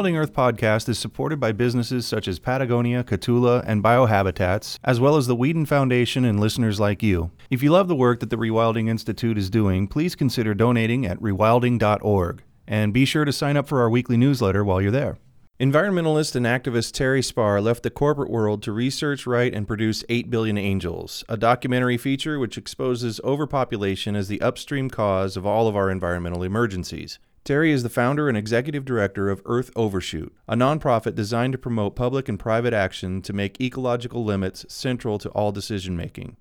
Rewilding Earth podcast is supported by businesses such as Patagonia, Catula, and Biohabitats, as well as the Weeden Foundation and listeners like you. If you love the work that the Rewilding Institute is doing, please consider donating at rewilding.org. And be sure to sign up for our weekly newsletter while you're there. Environmentalist and activist Terry Spahr left the corporate world to research, write, and produce 8 Billion Angels, a documentary feature which exposes overpopulation as the upstream cause of all of our environmental emergencies. Terry is the founder and executive director of Earth Overshoot, a nonprofit designed to promote public and private action to make ecological limits central to all decision making.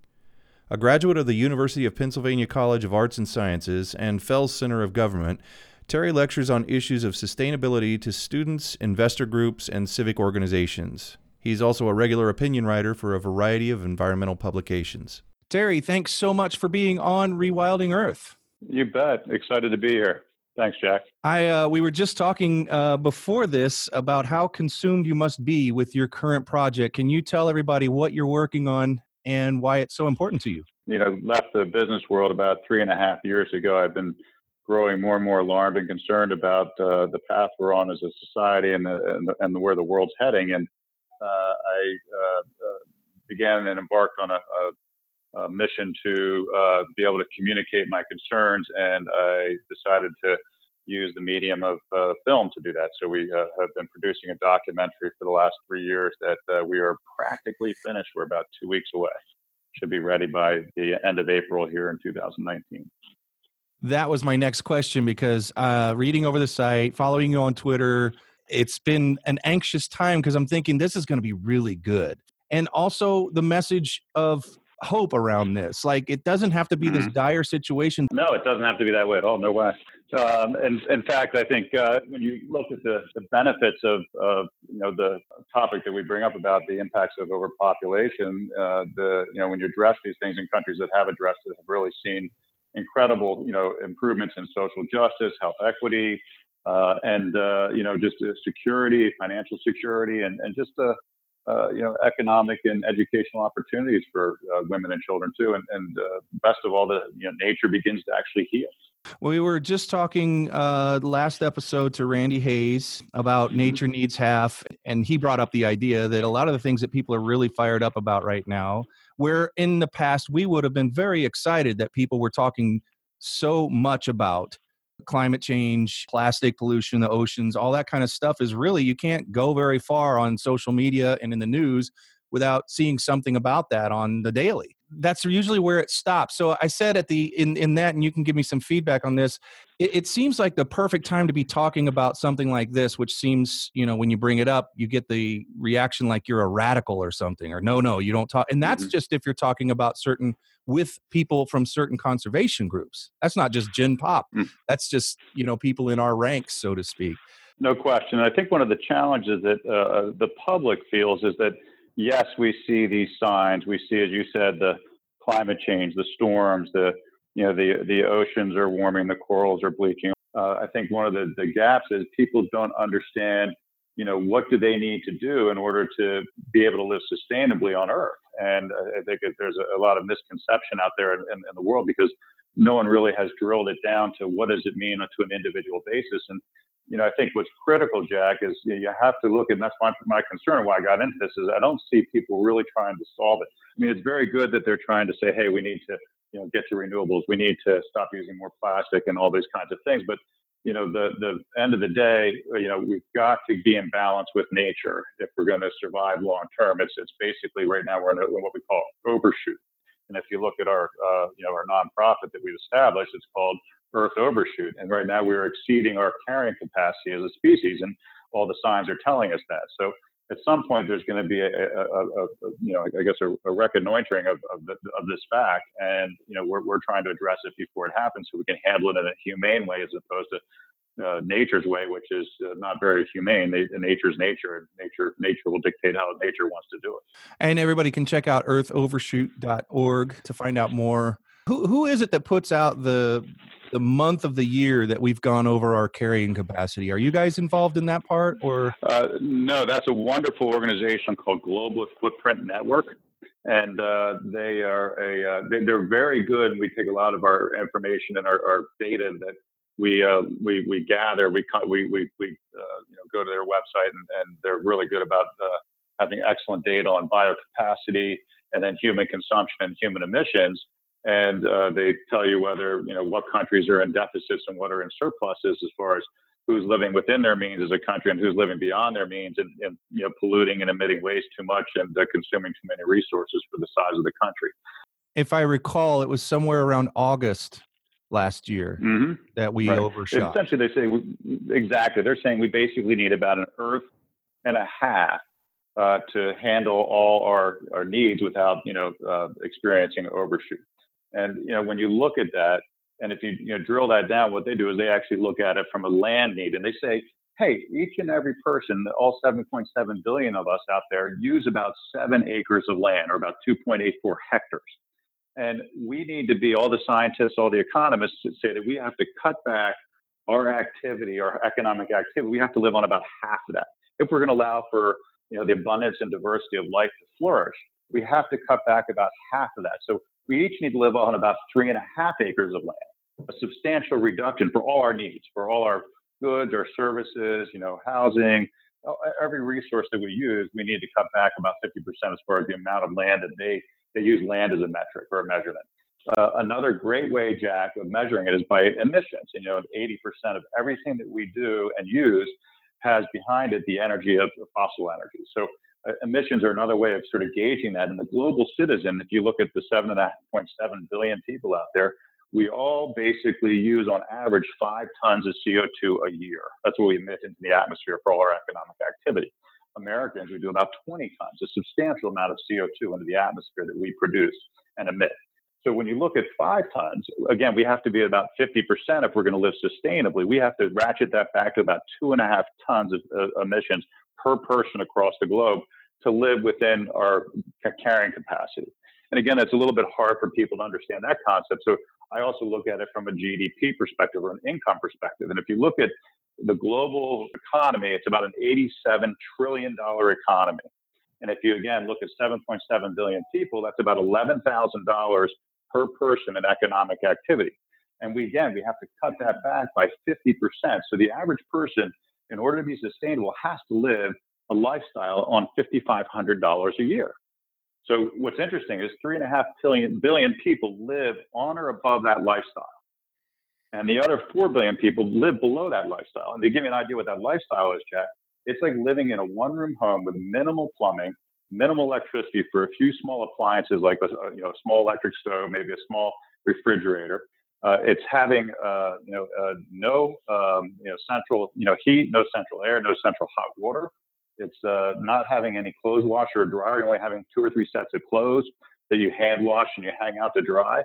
A graduate of the University of Pennsylvania College of Arts and Sciences and Fels Center of Government, Terry lectures on issues of sustainability to students, investor groups, and civic organizations. He's also a regular opinion writer for a variety of environmental publications. Terry, thanks so much for being on Rewilding Earth. You bet. Excited to be here. Thanks, Jack. I uh, we were just talking uh, before this about how consumed you must be with your current project. Can you tell everybody what you're working on and why it's so important to you? You know, left the business world about three and a half years ago. I've been growing more and more alarmed and concerned about uh, the path we're on as a society and, the, and, the, and the, where the world's heading. And uh, I uh, uh, began and embarked on a, a uh, mission to uh, be able to communicate my concerns, and I decided to use the medium of uh, film to do that. So we uh, have been producing a documentary for the last three years that uh, we are practically finished. We're about two weeks away. Should be ready by the end of April here in 2019. That was my next question because uh, reading over the site, following you on Twitter, it's been an anxious time because I'm thinking this is going to be really good. And also the message of hope around this. Like it doesn't have to be mm-hmm. this dire situation. No, it doesn't have to be that way at all. No way. Um, and in fact, I think uh, when you look at the, the benefits of, of, you know the topic that we bring up about the impacts of overpopulation, uh, the you know when you address these things in countries that have addressed it have really seen incredible you know improvements in social justice, health equity, uh, and uh, you know just security, financial security, and and just the uh, you know, economic and educational opportunities for uh, women and children too. And, and uh, best of all, the you know, nature begins to actually heal. We were just talking uh, last episode to Randy Hayes about mm-hmm. nature needs half, and he brought up the idea that a lot of the things that people are really fired up about right now, where in the past we would have been very excited that people were talking so much about climate change, plastic pollution, the oceans, all that kind of stuff is really, you can't go very far on social media and in the news without seeing something about that on the daily. That's usually where it stops. So I said at the in in that, and you can give me some feedback on this. It, it, seems like the perfect time to be talking about something like this, which seems, you know, when you bring it up, you get the reaction like you're a radical or something, or no, no, you don't talk. And that's mm-hmm. just if you're talking about certain with people from certain conservation groups. That's not just Gen Pop. Mm. That's just you know people in our ranks, so to speak. No question. I think one of the challenges that uh, the public feels is that yes, we see these signs. We see, as you said, the climate change, the storms, the you know the the oceans are warming, the corals are bleaching. Uh, I think one of the, the gaps is people don't understand you know, what do they need to do in order to be able to live sustainably on Earth? And I think there's a, lot of misconception out there in, in, in, the world because no one really has drilled it down to what does it mean to an individual basis. And you know, I think what's critical, Jack, is you have to look, and that's my, my concern why I got into this is I don't see people really trying to solve it. I mean, it's very good that they're trying to say, hey, we need to, you know, get to renewables, we need to stop using more plastic and all these kinds of things. But you know, the the end of the day, you know, we've got to be in balance with nature if we're going to survive long term. It's it's basically right now we're in what we call overshoot. And if you look at our uh, you know our nonprofit that we've established, it's called Earth Overshoot. And right now we're exceeding our carrying capacity as a species, and all the signs are telling us that. So at some point there's going to be a, a, a, a you know I guess a, reconnoitering of of, the, of, this fact, and you know we're we're trying to address it before it happens, so we can handle it in a humane way as opposed to uh, nature's way, which is uh, not very humane. They, nature's nature, nature nature will dictate how nature wants to do it. And everybody can check out earthovershoot.org to find out more Who who is it that puts out the the month of the year that we've gone over our carrying capacity? Are you guys involved in that part, or? Uh, no, that's a wonderful organization called Global Footprint Network, and uh, they are a uh, they, are very good. We take a lot of our information and our, our data that we uh, we we gather. We we we, we uh, you know go to their website and, and they're really good about uh, having excellent data on biocapacity and then human consumption and human emissions. And uh, they tell you whether you know what countries are in deficits and what are in surpluses as far as who's living within their means as a country and who's living beyond their means and, and you know polluting and emitting waste too much and uh, consuming too many resources for the size of the country. If I recall, it was somewhere around August last year mm-hmm. that we right. overshot. Essentially, they say we, exactly. They're saying we basically need about an Earth and a half uh, to handle all our, our needs without you know uh, experiencing overshoot. And you know when you look at that, and if you you know drill that down, what they do is they actually look at it from a land need, and they say, hey, each and every person, all 7.7 billion of us out there, use about seven acres of land, or about 2.84 hectares. And we need to be all the scientists, all the economists say that we have to cut back our activity, our economic activity. We have to live on about half of that. If we're going to allow for you know the abundance and diversity of life to flourish, we have to cut back about half of that. So we each need to live on about three and a half acres of land, a substantial reduction for all our needs, for all our goods, our services, you know, housing, every resource that we use, we need to cut back about 50% as far as the amount of land that they they use land as a metric or a measurement. Uh, another great way, Jack, of measuring it is by emissions. You know, 80% of everything that we do and use has behind it the energy of fossil energy. So uh, emissions are another way of sort of gauging that. And the global citizen, if you look at the 7.7 billion people out there, we all basically use on average five tons of CO2 a year. That's what we emit into the atmosphere for all our economic activity. Americans, we do about 20 tons, a substantial amount of CO2 into the atmosphere that we produce and emit. So when you look at five tons, again, we have to be about 50% if we're going to live sustainably. We have to ratchet that back to about two and a half tons of uh, emissions per person across the globe to live within our carrying capacity. And again, it's a little bit hard for people to understand that concept. So I also look at it from a GDP perspective or an income perspective. And if you look at the global economy, it's about an $87 trillion economy. And if you again look at 7.7 billion people, that's about $11,000 per person in economic activity. And we again, we have to cut that back by 50%. So the average person, in order to be sustainable, has to live a lifestyle on $5,500 a year. So what's interesting is three and a half billion, billion people live on or above that lifestyle. And the other 4 billion people live below that lifestyle. And to give you an idea what that lifestyle is, Jack, it's like living in a one room home with minimal plumbing, minimal electricity for a few small appliances like a you know, small electric stove, maybe a small refrigerator. Uh, it's having uh, you know uh, no um, you know central you know heat, no central air, no central hot water. It's uh, not having any clothes washer or dryer. You're only having two or three sets of clothes that you hand wash and you hang out to dry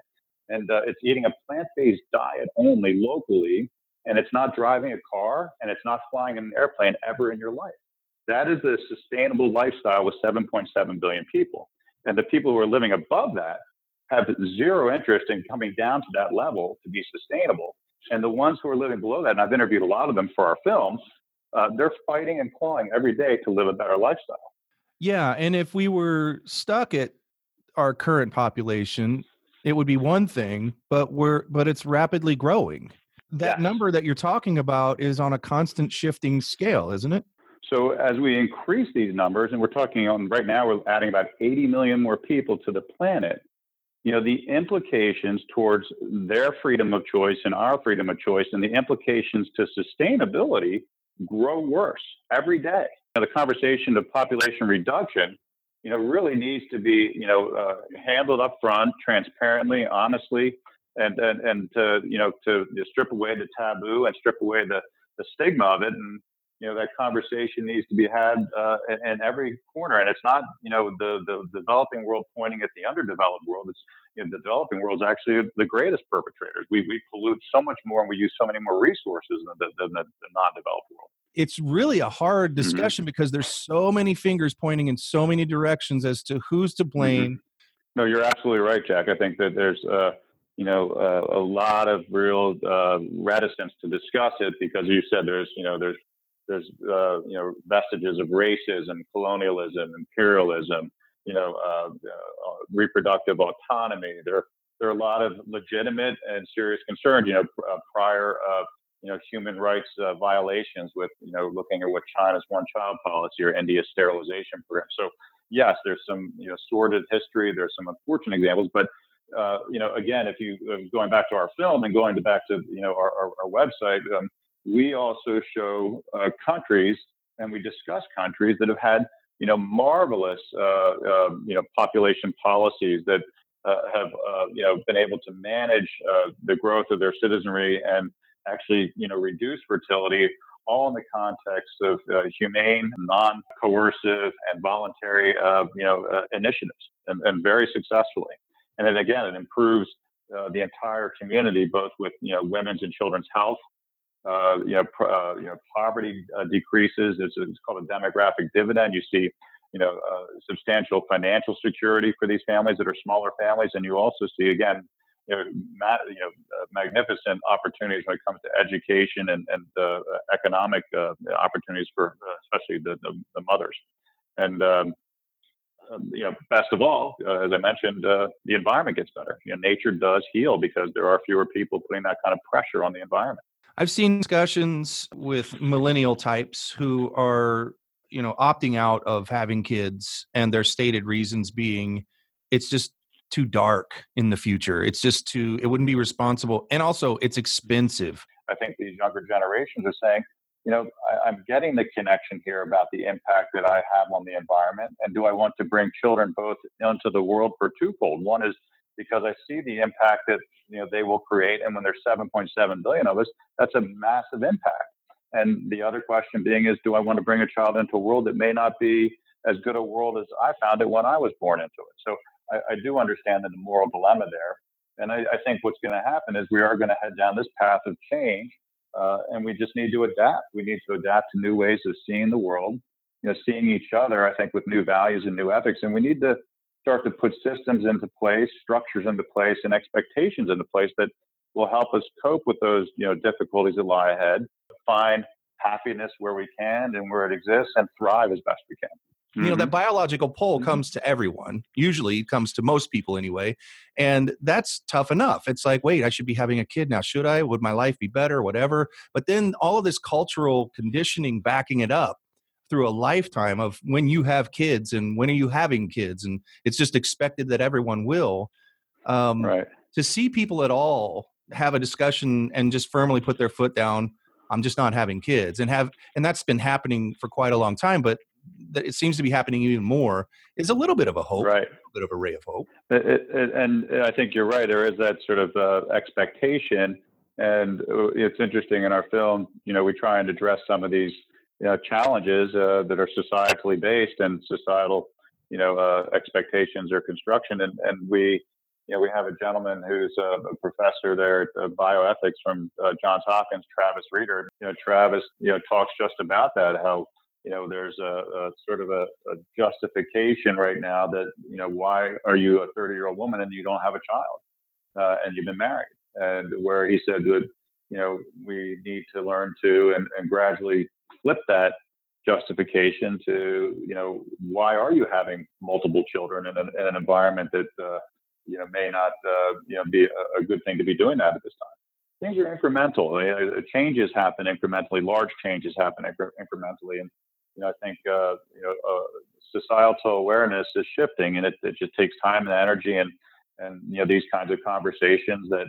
and uh, it's eating a plant-based diet only locally, and it's not driving a car and it's not flying in an airplane ever in your life. That is a sustainable lifestyle with 7.7 billion people. And the people who are living above that have zero interest in coming down to that level to be sustainable. And the ones who are living below that, and I've interviewed a lot of them for our films, uh, they're fighting and clawing every day to live a better lifestyle. Yeah. And if we were stuck at our current population, it would be one thing, but we're but it's rapidly growing. That number that you're talking about is on a constant shifting scale, isn't it? So as we increase these numbers, and we're talking on right now, we're adding about 80 million more people to the planet. You know, the implications towards their freedom of choice and our freedom of choice, and the implications to sustainability grow worse every day. Now, the conversation of population reduction you know, really needs to be, you know, uh, handled up front, transparently, honestly, and and and to you know to, strip away the taboo and strip away the the stigma of it, and you know that conversation needs to be had uh, in, in, every corner. And it's not, you know, the the developing world pointing at the underdeveloped world. It's you know, the developing world is actually the greatest perpetrators. We we pollute so much more and we use so many more resources than the, than the, the non-developed world it's really a hard mm-hmm. discussion mm-hmm. because there's so many fingers pointing in so many directions as to who's to mm-hmm. blame. Mm-hmm. No, you're absolutely right, Jack. I think that there's uh, you know, uh, a lot of real uh, reticence to discuss it because you said there's, you know, there's there's uh, you know vestiges of racism, colonialism, imperialism, you know, uh, uh, reproductive autonomy. There there are a lot of legitimate and serious concerns. You know, prior you know human rights violations with you know looking at what China's one child policy or India's sterilization program. So yes, there's some you know sordid history. There's some unfortunate examples, but uh, you know, again, if you uh, going back to our film and going to back to you know our, our, our website, um, we also show uh, countries and we discuss countries that have had you know marvelous uh, you know population policies that uh, have you know been able to manage the growth of their citizenry and actually you know reduce fertility all in the context of uh, humane, non-coercive, and voluntary, uh, you know, uh, initiatives, and, and, very successfully. And then again, it improves uh, the entire community, both with you know women's and children's health. Uh, you know, pr- uh, you know, poverty decreases. It's, it's, called a demographic dividend. You see, you know, uh, substantial financial security for these families that are smaller families, and you also see again, you know, ma- you know uh, magnificent opportunities when it comes to education and, and economic opportunities for especially the, the, the mothers. And um, um, you know, best of all, uh, as I mentioned, uh, the environment gets better. You know, nature does heal because there are fewer people putting that kind of pressure on the environment. I've seen discussions with millennial types who are, you know, opting out of having kids, and their stated reasons being, it's just too dark in the future. It's just too. It wouldn't be responsible, and also it's expensive. I think these younger generations are saying, you know, I, am getting the connection here about the impact that I have on the environment. And do I want to bring children both into the world for twofold? One is because I see the impact that, you know, they will create. And when there's 7.7 billion of us, that's a massive impact. And the other question being is, do I want to bring a child into a world that may not be as good a world as I found it when I was born into it? So I, I do understand the moral dilemma there. And I, I think what's going to happen is we are going to head down this path of change uh, and we just need to adapt. We need to adapt to new ways of seeing the world, you know, seeing each other, I think, with new values and new ethics. And we need to start to put systems into place, structures into place, and expectations into place that will help us cope with those, you know, difficulties that lie ahead, find happiness where we can and where it exists, and thrive as best we can. Mm-hmm. You know, that mm-hmm. biological pull mm-hmm. comes to everyone, usually comes to most people anyway. And that's tough enough. It's like, wait, I should be having a kid now. Should I? Would my life be better? Whatever. But then all of this cultural conditioning backing it up through a lifetime of when you have kids and when are you having kids. And it's just expected that everyone will. Um, right. To see people at all have a discussion and just firmly put their foot down i'm just not having kids and have and that's been happening for quite a long time but that it seems to be happening even more is a little bit of a hope, right? A bit of a ray of hope. It, it, and I think you're right. There is that sort of uh, expectation, and uh, it's interesting in our film. You know, we try and address some of these you know, challenges uh, that are societally based and societal, you know, uh, expectations or construction, and and we. You know, we have a gentleman who's a, a professor there at uh, bioethics from uh, Johns Hopkins, Travis Rieder. You know, Travis, you know, talks just about that, how you know, there's a, a sort of a, a, justification right now that, you know, why are you a 30 year old woman and you don't have a child uh, and you've been married? And where he said that, you know, we need to learn to and, and gradually flip that justification to, you know, why are you having multiple children in an, in an environment that, uh, you know, may not, uh, you know, be a, a good thing to be doing that at this time things are incremental. changes happen incrementally. Large changes happen incre- incrementally, and you know, I think uh, you know uh, societal awareness is shifting, and it, it just takes time and energy, and and you know these kinds of conversations that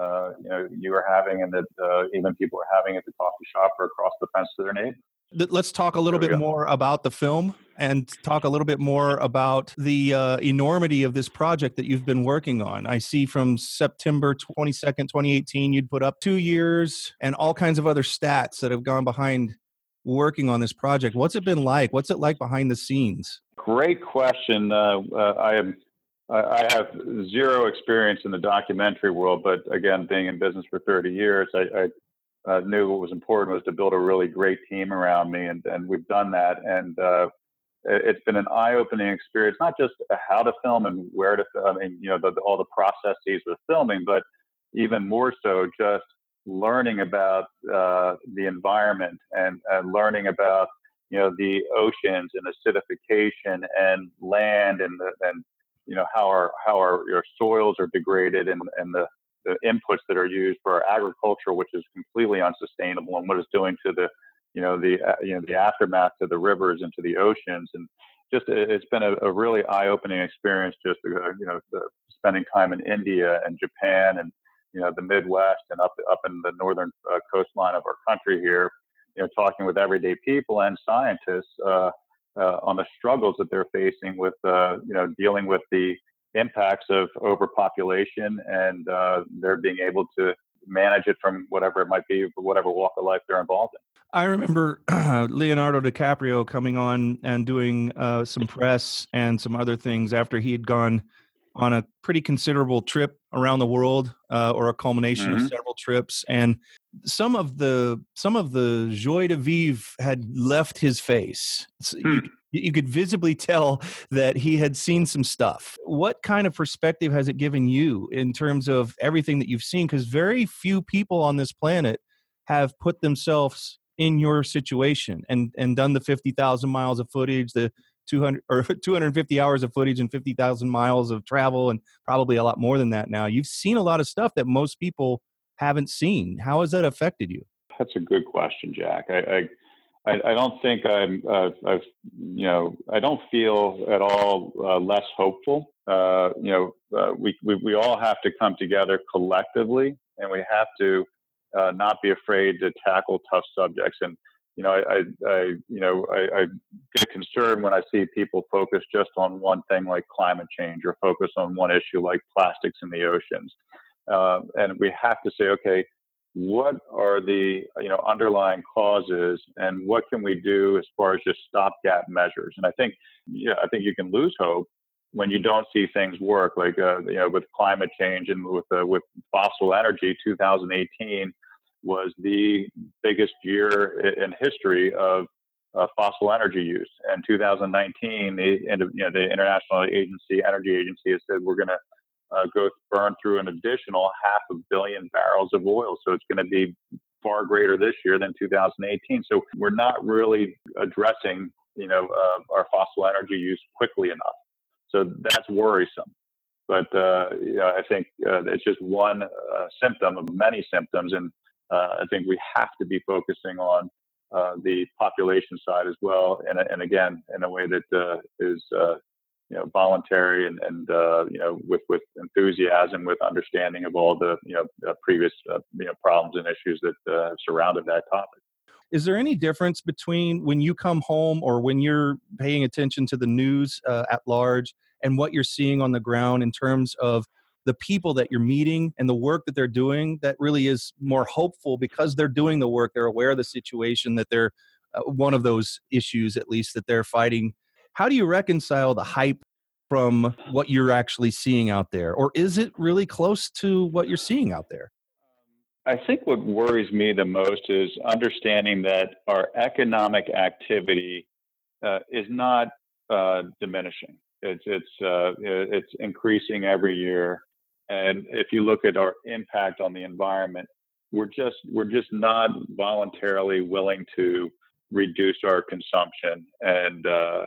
uh, you know you are having, and that uh, even people are having at the coffee shop or across the fence to their neighbor. Let's talk a little bit go. more about the film and talk a little bit more about the uh, enormity of this project that you've been working on. I see from September 22nd, 2018, you'd put up two years and all kinds of other stats that have gone behind working on this project. What's it been like? What's it like behind the scenes? Great question. Uh, uh, I am. I have zero experience in the documentary world, but again, being in business for 30 years, I, I uh, knew what was important was to build a really great team around me, and, and we've done that. And uh, it's been an eye-opening experience, not just how to film and where to film, I mean, you know, the, the, all the processes with filming, but even more so just learning about uh, the environment and uh, learning about you know the oceans and acidification and land and the, and you know how our how our your soils are degraded and and the the inputs that are used for our agriculture, which is completely unsustainable, and what it's doing to the you know the uh, you know the aftermath to the rivers and to the oceans. And just it's been a, a really eye-opening experience just uh, you know spending time in India and Japan and you know the Midwest and up up in the northern uh, coastline of our country here, you know, talking with everyday people and scientists uh, uh, on the struggles that they're facing with uh, you know dealing with the impacts of overpopulation and uh, they're being able to manage it from whatever it might be, whatever walk of life they're involved in. I remember Leonardo DiCaprio coming on and doing uh, some press and some other things after he had gone on a pretty considerable trip around the world uh, or a culmination mm-hmm. of several trips and some of the some of the joie de vivre had left his face so hmm. you, you could visibly tell that he had seen some stuff what kind of perspective has it given you in terms of everything that you've seen because very few people on this planet have put themselves in your situation and and done the 50,000 miles of footage the 200 or 250 hours of footage and 50,000 miles of travel and probably a lot more than that now. You've seen a lot of stuff that most people haven't seen. How has that affected you? That's a good question, Jack. I, I, I don't think I'm, uh, I've, you know, I don't feel at all uh, less hopeful. Uh, you know, uh, we, we, we all have to come together collectively and we have to uh, not be afraid to tackle tough subjects. And you know, I, I, you know, I, I, get concerned when I see people focus just on one thing like climate change or focus on one issue like plastics in the oceans. Uh, and we have to say, okay, what are the you know underlying causes, and what can we do as far as just stopgap measures? And I think, yeah, I think you can lose hope when you don't see things work, like uh, you know, with climate change and with uh, with fossil energy. 2018 was the biggest year in history of uh, fossil energy use. And 2019, the, you know, the International Agency, Energy Agency, has said we're going to uh, go burn through an additional half a billion barrels of oil. So it's going to be far greater this year than 2018. So we're not really addressing, you know, uh, our fossil energy use quickly enough. So that's worrisome. But uh, you know, I think uh, it's just one uh, symptom of many symptoms, and I think we have to be focusing on uh, the population side as well, and, and again, in a way that uh, is you know voluntary and, and you know with with enthusiasm, with understanding of all the you know previous you know problems and issues that have surrounded that topic. Is there any difference between when you come home or when you're paying attention to the news uh, at large and what you're seeing on the ground in terms of the people that you're meeting and the work that they're doing that really is more hopeful because they're doing the work they're aware of the situation that they're uh, one of those issues at least that they're fighting. How do you reconcile the hype from what you're actually seeing out there? Or is it really close to what you're seeing out there? I think what worries me the most is understanding that our economic activity uh, is not uh, diminishing. It's it's uh, it's increasing every year, and if you look at our impact on the environment, we're just we're just not voluntarily willing to reduce our consumption, and uh,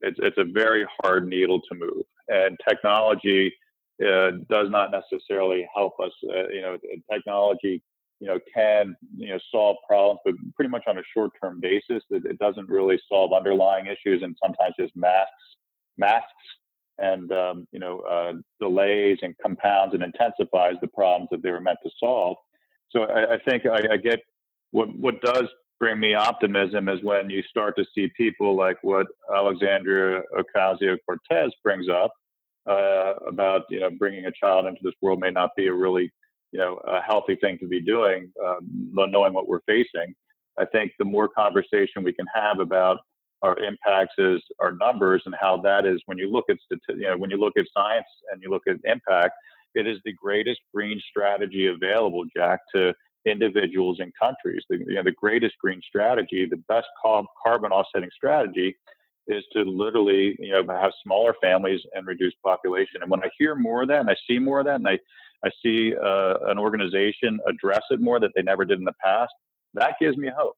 it's it's a very hard needle to move. And technology uh, does not necessarily help us. Uh, you know, technology you know can you know solve problems, but pretty much on a short-term basis. It, it doesn't really solve underlying issues, and sometimes just masks masks and um, you know uh, delays and compounds and intensifies the problems that they were meant to solve. So I, I think I, I, get what what does bring me optimism is when you start to see people like what Alexandria Ocasio Cortez brings up uh, about you know bringing a child into this world may not be a really you know a healthy thing to be doing, um, knowing what we're facing. I think the more conversation we can have about our impacts is our numbers and how that is when you look at you know when you look at science and you look at impact it is the greatest green strategy available jack to individuals and countries the, you know, the greatest green strategy the best carbon offsetting strategy is to literally, you know, have smaller families and reduce population. And when I hear more of that, and I see more of that, and I, I see uh, an organization address it more that they never did in the past, that gives me hope.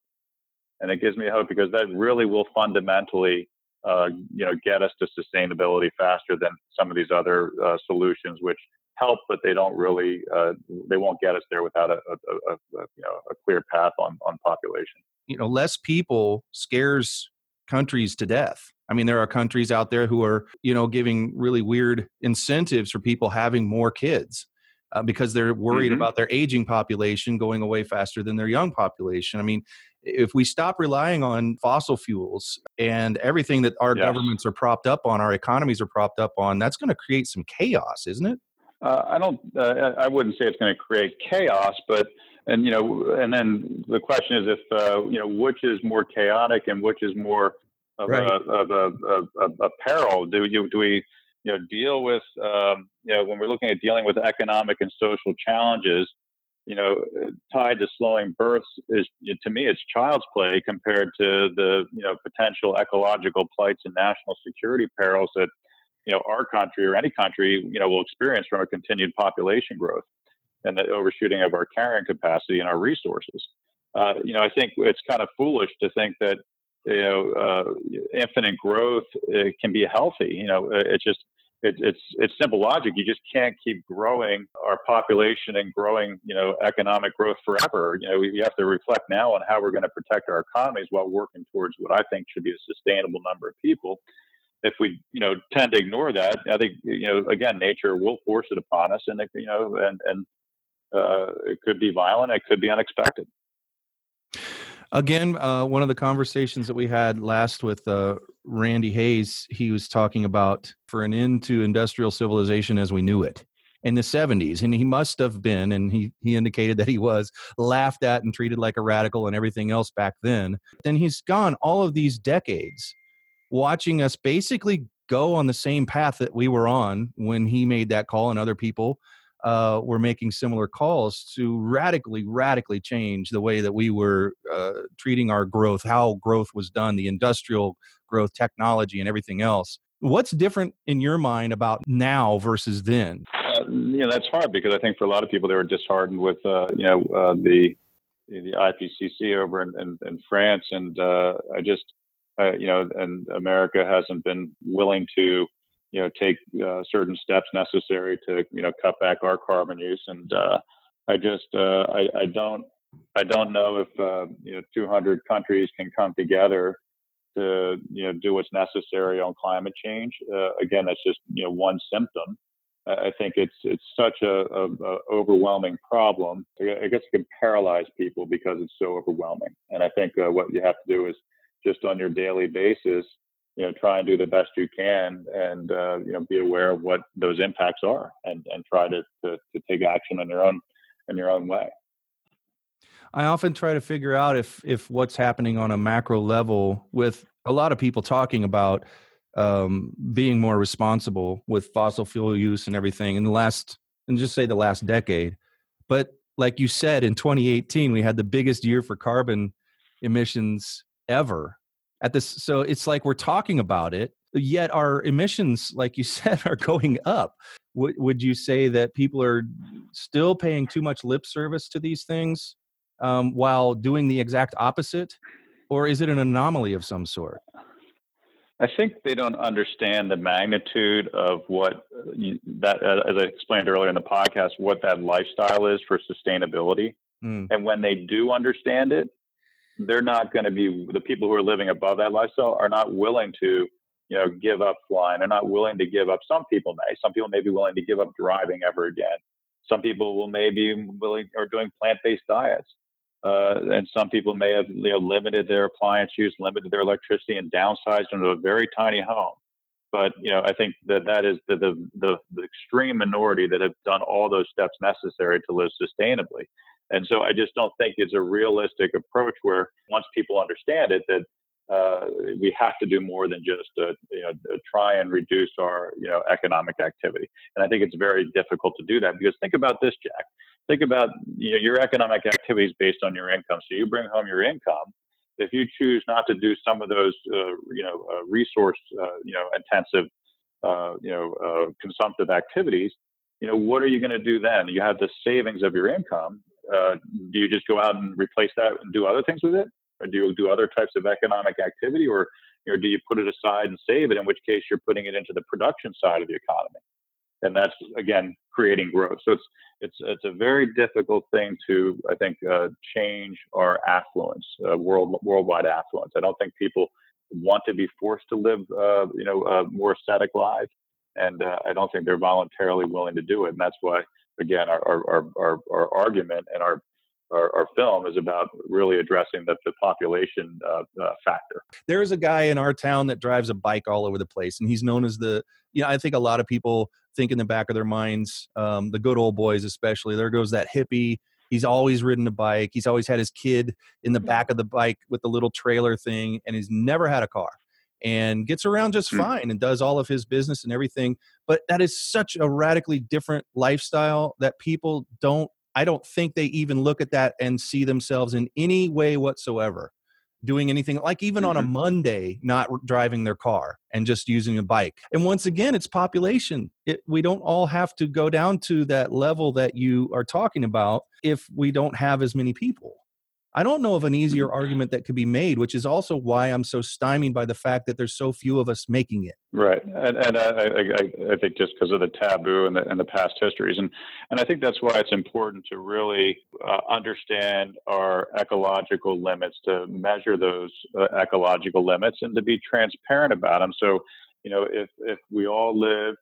And it gives me hope because that really will fundamentally, uh, you know, get us to sustainability faster than some of these other uh, solutions, which help, but they don't really, uh, they won't get us there without a, a, a, a, you know a clear path on on population. You know, less people scares countries to death. I mean, there are countries out there who are, you know, giving really weird incentives for people having more kids uh, because they're worried mm-hmm. about their aging population going away faster than their young population. I mean, if we stop relying on fossil fuels and everything that our yes. governments are propped up on, our economies are propped up on, that's going to create some chaos, isn't it? Uh, I don't. Uh, I wouldn't say it's going to create chaos, but and you know, and then the question is if uh, you know which is more chaotic and which is more of, right. a, of a, a, a, peril. Do you do we you know deal with um, you know when we're looking at dealing with economic and social challenges? You know, tied to slowing births is to me it's child's play compared to the you know potential ecological plights and national security perils that you know our country or any country you know will experience from a continued population growth and the overshooting of our carrying capacity and our resources. Uh, you know, I think it's kind of foolish to think that you know uh, infinite growth can be healthy. You know, it's just it, it's it's simple logic. You just can't keep growing our population and growing you know economic growth forever. You know, we have to reflect now on how we're going to protect our economies while working towards what I think should be a sustainable number of people if we you know tend to ignore that, I think you know again nature will force it upon us, and it, you know and and uh, it could be violent, it could be unexpected. Again, uh, one of the conversations that we had last with uh, Randy Hayes, he was talking about for an end to industrial civilization as we knew it in the 70s and he must have been and he he indicated that he was laughed at and treated like a radical and everything else back then. Then he's gone all of these decades watching us basically go on the same path that we were on when he made that call and other people uh, were making similar calls to radically, radically change the way that we were uh, treating our growth, how growth was done, the industrial growth, technology, and everything else. What's different in your mind about now versus then? Uh, you know, that's hard because I think for a lot of people they were disheartened with uh, you know uh, the the IPCC over in, in, in France, and uh, I just you know, and America hasn't been willing to, you know, take uh, certain steps necessary to, you know, cut back our carbon use. And uh, I just, uh, I, I, don't, I don't know if uh, you know 200 countries can come together to, you know, do what's necessary on climate change. Uh, again, that's just, you know, one symptom. I think it's it's such a, a, a, overwhelming problem. I guess it can paralyze people because it's so overwhelming. And I think what you have to do is just on your daily basis, you know, try and do the best you can and, uh, you know, be aware of what those impacts are and, and try to, to, to take action in your own, in your own way. I often try to figure out if, if what's happening on a macro level with a lot of people talking about um, being more responsible with fossil fuel use and everything in the last, and just say the last decade. But like you said, in 2018, we had the biggest year for carbon emissions ever at this so it's like we're talking about it yet our emissions like you said are going up would, would you say that people are still paying too much lip service to these things um, while doing the exact opposite or is it an anomaly of some sort I think they don't understand the magnitude of what you, that, as I explained earlier in the podcast, what that lifestyle is for sustainability. Mm. And when they do understand it, they're not going to be the people who are living above that lifestyle are not willing to you know give up flying. They're not willing to give up. Some people may. Some people may be willing to give up driving ever again. Some people will maybe willing or doing plant-based diets. Uh, and some people may have you know, limited their appliance use limited their electricity and downsized into a very tiny home. But you know i think that that is the, the the, the extreme minority that have done all those steps necessary to live sustainably and so I just don't think it's a realistic approach where once people understand it, that uh, we have to do more than just uh, you know try and reduce our you know economic activity. And I think it's very difficult to do that because think about this, Jack. Think about you know your economic activities based on your income. So you bring home your income. if you choose not to do some of those, uh, you know, uh, resource, uh, you know, intensive, uh, you know, uh, consumptive activities, you know, what are you going to do then? You have the savings of your income. Uh, do you just go out and replace that and do other things with it, or do you do other types of economic activity, or or do you put it aside and save it? In which case, you're putting it into the production side of the economy and that's again creating growth. So it's it's it's a very difficult thing to I think uh, change our affluence, uh, world worldwide affluence. I don't think people want to be forced to live uh, you know more ascetic lives, and uh, I don't think they're voluntarily willing to do it. And that's why again our our our, our argument and our our, our, film is about really addressing the, the population uh, uh, factor. There is a guy in our town that drives a bike all over the place, and he's known as the. You know, I think a lot of people think in the back of their minds, um, the good old boys especially. There goes that hippie. He's always ridden a bike. He's always had his kid in the back of the bike with the little trailer thing, and he's never had a car and gets around just hmm. fine and does all of his business and everything. But that is such a radically different lifestyle that people don't I don't think they even look at that and see themselves in any way whatsoever doing anything like even mm-hmm. on a mm-hmm. Monday, not driving their car and just using a bike. And once again, it's population. It, we don't all have to go down to that level that you are talking about if we don't have as many people. I don't know of an easier argument that could be made, which is also why I'm so stymied by the fact that there's so few of us making it. Right, and, and I, I, I, think just because of the taboo and the, and the past histories, and and I think that's why it's important to really uh, understand our ecological limits, to measure those uh, ecological limits, and to be transparent about them. So, you know, if if we all lived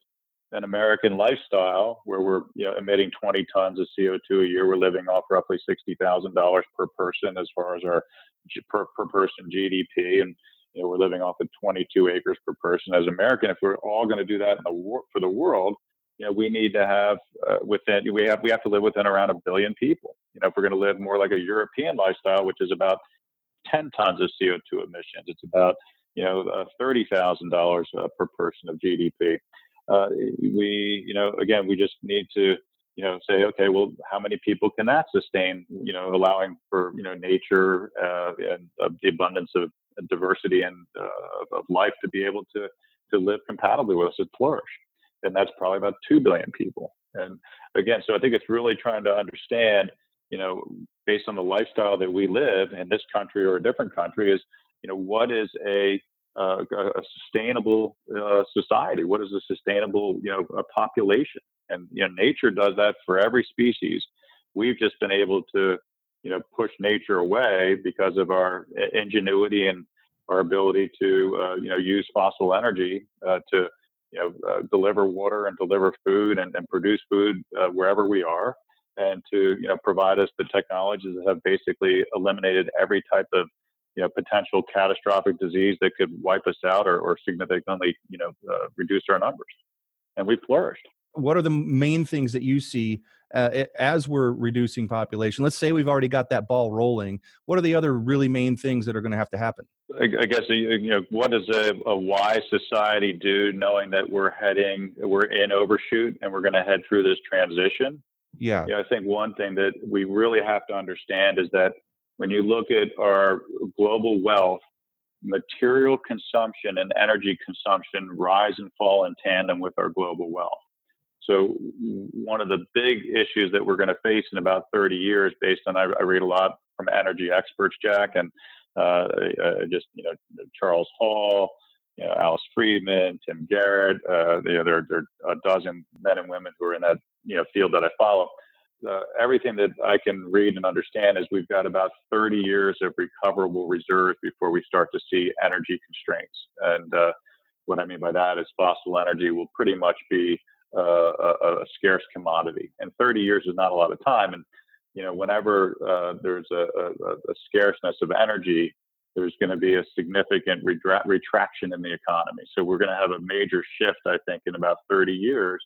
an American lifestyle where we're you know emitting 20 tons of CO2 a year. We're living off roughly $60,000 per person as far as our per, per person GDP, and you know we're living off of 22 acres per person as American. If we're all going to do that the, for the world, you know we need to have uh, within we have we have to live within around a billion people. You know if we're going to live more like a European lifestyle, which is about 10 tons of CO2 emissions, it's about you know uh, $30,000 uh, per person of GDP uh, we, you know, again, we just need to, you know, say, okay, well, how many people can that sustain? You know, allowing for, you know, nature uh, and uh, the abundance of diversity and uh, of life to be able to to live compatibly with us and flourish. And that's probably about two billion people. And again, so I think it's really trying to understand, you know, based on the lifestyle that we live in this country or a different country, is you know what is a uh, a sustainable uh, society? What is a sustainable, you know, a population? And you know, nature does that for every species. We've just been able to, you know, push nature away because of our ingenuity and our ability to, uh, you know, use fossil energy uh, to, you know, uh, deliver water and deliver food and, and produce food uh, wherever we are, and to, you know, provide us the technologies that have basically eliminated every type of you know, potential catastrophic disease that could wipe us out or, or significantly, you know, uh, reduce our numbers. And we flourished. What are the main things that you see uh, as we're reducing population? Let's say we've already got that ball rolling. What are the other really main things that are going to have to happen? I, I guess you know what does a, a wise society do, knowing that we're heading, we're in overshoot, and we're going to head through this transition? Yeah. yeah. I think one thing that we really have to understand is that when you look at our global wealth, material consumption and energy consumption rise and fall in tandem with our global wealth. So, one of the big issues that we're going to face in about 30 years, based on I, I read a lot from energy experts, Jack, and uh, uh, just you know Charles Hall, you know, Alice Friedemann, Tim Garrett. Uh, you know, there, there are a dozen men and women who are in that you know field that I follow everything that I can read and understand is we've got about 30 years of recoverable reserves before we start to see energy constraints. And uh, what I mean by that is fossil energy will pretty much be uh, a, a, scarce commodity. And 30 years is not a lot of time. And you know, whenever uh, there's a, a, a, scarceness of energy, there's going to be a significant retra- retraction in the economy. So we're going to have a major shift, I think, in about 30 years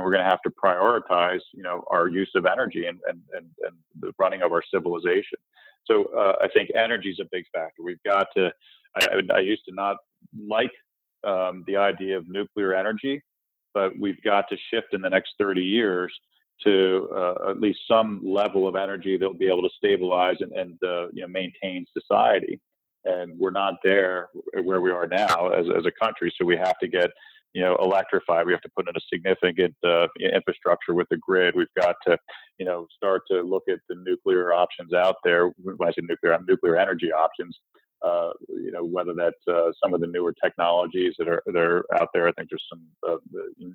and we're going to have to prioritize, you know, our use of energy and, and, and, and the running of our civilization. So uh, I think energy is a big factor. We've got to. I, I used to not like um, the idea of nuclear energy, but we've got to shift in the next 30 years to uh, at least some level of energy that will be able to stabilize and, and uh, you know maintain society. and we're not there where we are now as, as a country. So we have to get you know, electrify. We have to put in a significant uh, infrastructure with the grid. We've got to, you know, start to look at the nuclear options out there. When I say nuclear, nuclear energy options. Uh, you know, whether that's uh, some of the newer technologies that are that are out there. I think there's some uh,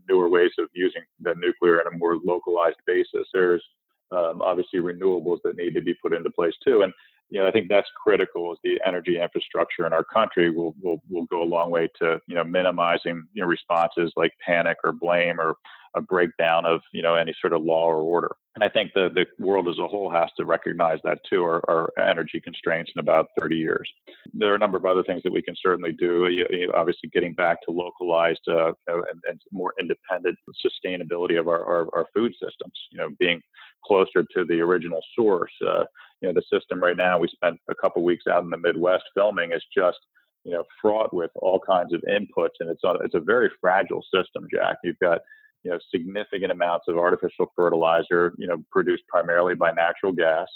newer ways of using the nuclear on a more localized basis. There's um, obviously renewables that need to be put into place too. And you know, I think that's critical. Is the energy infrastructure in our country will will will go a long way to you know minimizing you know responses like panic or blame or a breakdown of you know any sort of law or order. And I think the the world as a whole has to recognize that too. Our, our energy constraints in about 30 years. There are a number of other things that we can certainly do. You, you obviously, getting back to localized uh, and, and, more independent sustainability of our, our, our, food systems. You know, being closer to the original source. Uh, you know, the system right now. We spent a couple weeks out in the Midwest filming. is just you know fraught with all kinds of inputs, and it's it's a very fragile system. Jack, you've got you know significant amounts of artificial fertilizer, you know, produced primarily by natural gas.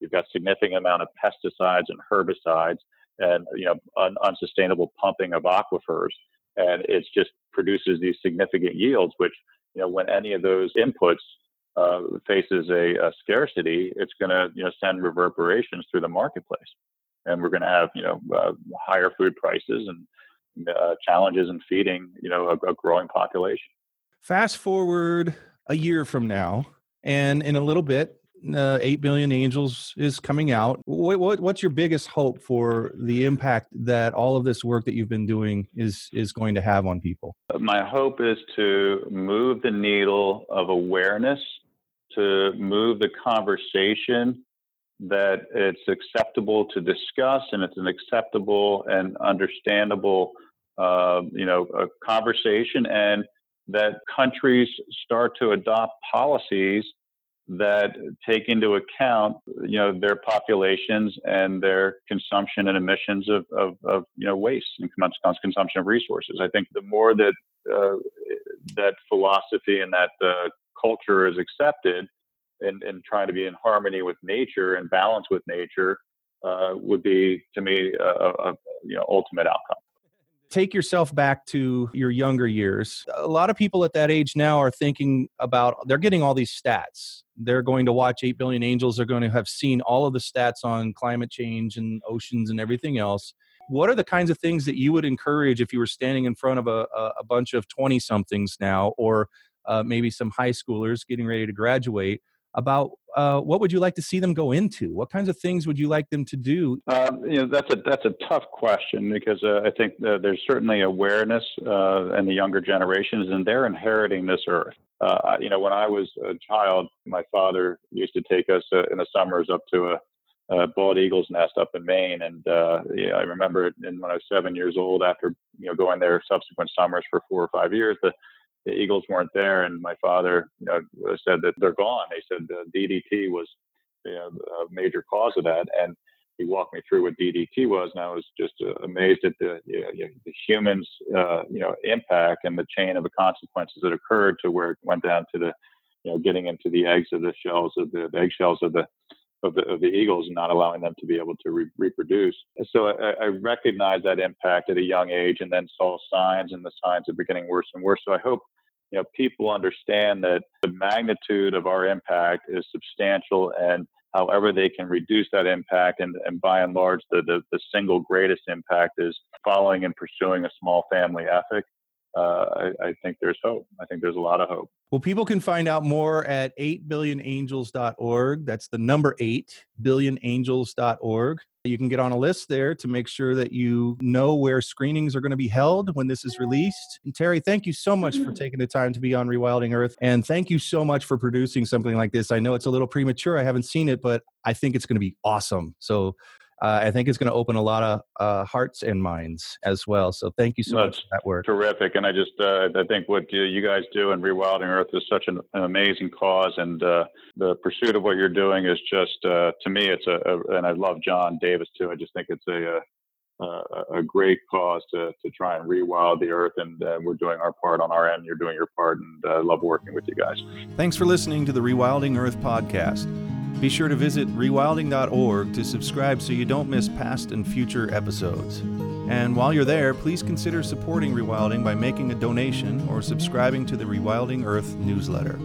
You've got significant amount of pesticides and herbicides, and you know un- unsustainable pumping of aquifers, and it just produces these significant yields. Which you know when any of those inputs uh, faces a, a, scarcity, it's going to you know send reverberations through the marketplace, and we're going to have you know uh, higher food prices and uh, challenges in feeding you know a, a growing population. Fast forward a year from now, and in a little bit, uh, 8 billion angels is coming out. What, what, what's your biggest hope for the impact that all of this work that you've been doing is is going to have on people? My hope is to move the needle of awareness to move the conversation that it's acceptable to discuss and it's an acceptable and understandable uh, you know conversation and that countries start to adopt policies that take into account you know their populations and their consumption and emissions of, of, of you know waste and consumption of resources. I think the more that uh, that philosophy and that uh, culture is accepted and, and trying to be in harmony with nature and balance with nature uh, would be to me a, a you know ultimate outcome take yourself back to your younger years. A lot of people at that age now are thinking about they're getting all these stats. They're going to watch 8 billion angels, they're going to have seen all of the stats on climate change and oceans and everything else. What are the kinds of things that you would encourage if you were standing in front of a, a bunch of 20 somethings now, or uh, maybe some high schoolers getting ready to graduate? About uh, what would you like to see them go into? What kinds of things would you like them to do? Um, you know, that's a that's a tough question because uh, I think uh, there's certainly awareness uh, in the younger generations, and they're inheriting this earth. Uh, you know, when I was a child, my father used to take us uh, in the summers up to a, a bald eagle's nest up in Maine, and yeah, I remember when I was seven years old, after you know going there subsequent summers for four or five years, the the Eagles weren't there, and my father you know, said that they're gone. They said the DDT was you know, a major cause of that, and he walked me through what DDT was, and I was just uh, amazed at the you know, the humans uh, you know impact and the chain of the consequences that occurred to where it went down to the you know getting into the eggs of the shells of the, the eggshells of the of the, of the eagles and not allowing them to be able to re- reproduce. So I, I recognized that impact at a young age and then saw signs and the signs are getting worse and worse. So I hope you know people understand that the magnitude of our impact is substantial and however they can reduce that impact and, and by and large the, the, the single greatest impact is following and pursuing a small family ethic uh, I, I, think there's hope. I think there's a lot of hope. Well, people can find out more at 8billionangels.org. That's the number 8, billionangels.org. You can get on a list there to make sure that you know where screenings are going to be held when this is released. And Terry, thank you so much for mm-hmm. taking the time to be on Rewilding Earth. And thank you so much for producing something like this. I know it's a little premature. I haven't seen it, but I think it's going to be awesome. So uh, I think it's going to open a lot of uh, hearts and minds as well. So thank you so That's much for that work. Terrific, and I just uh, I think what you guys do in Rewilding Earth is such an, an amazing cause, and uh, the pursuit of what you're doing is just uh, to me it's a, a, and I love John Davis too. I just think it's a a, a great cause to, to try and rewild the earth, and uh, we're doing our part on our end. You're doing your part, and I love working with you guys. Thanks for listening to the Rewilding Earth podcast. Be sure to visit rewilding.org to subscribe so you don't miss past and future episodes. And while you're there, please consider supporting Rewilding by making a donation or subscribing to the Rewilding Earth newsletter.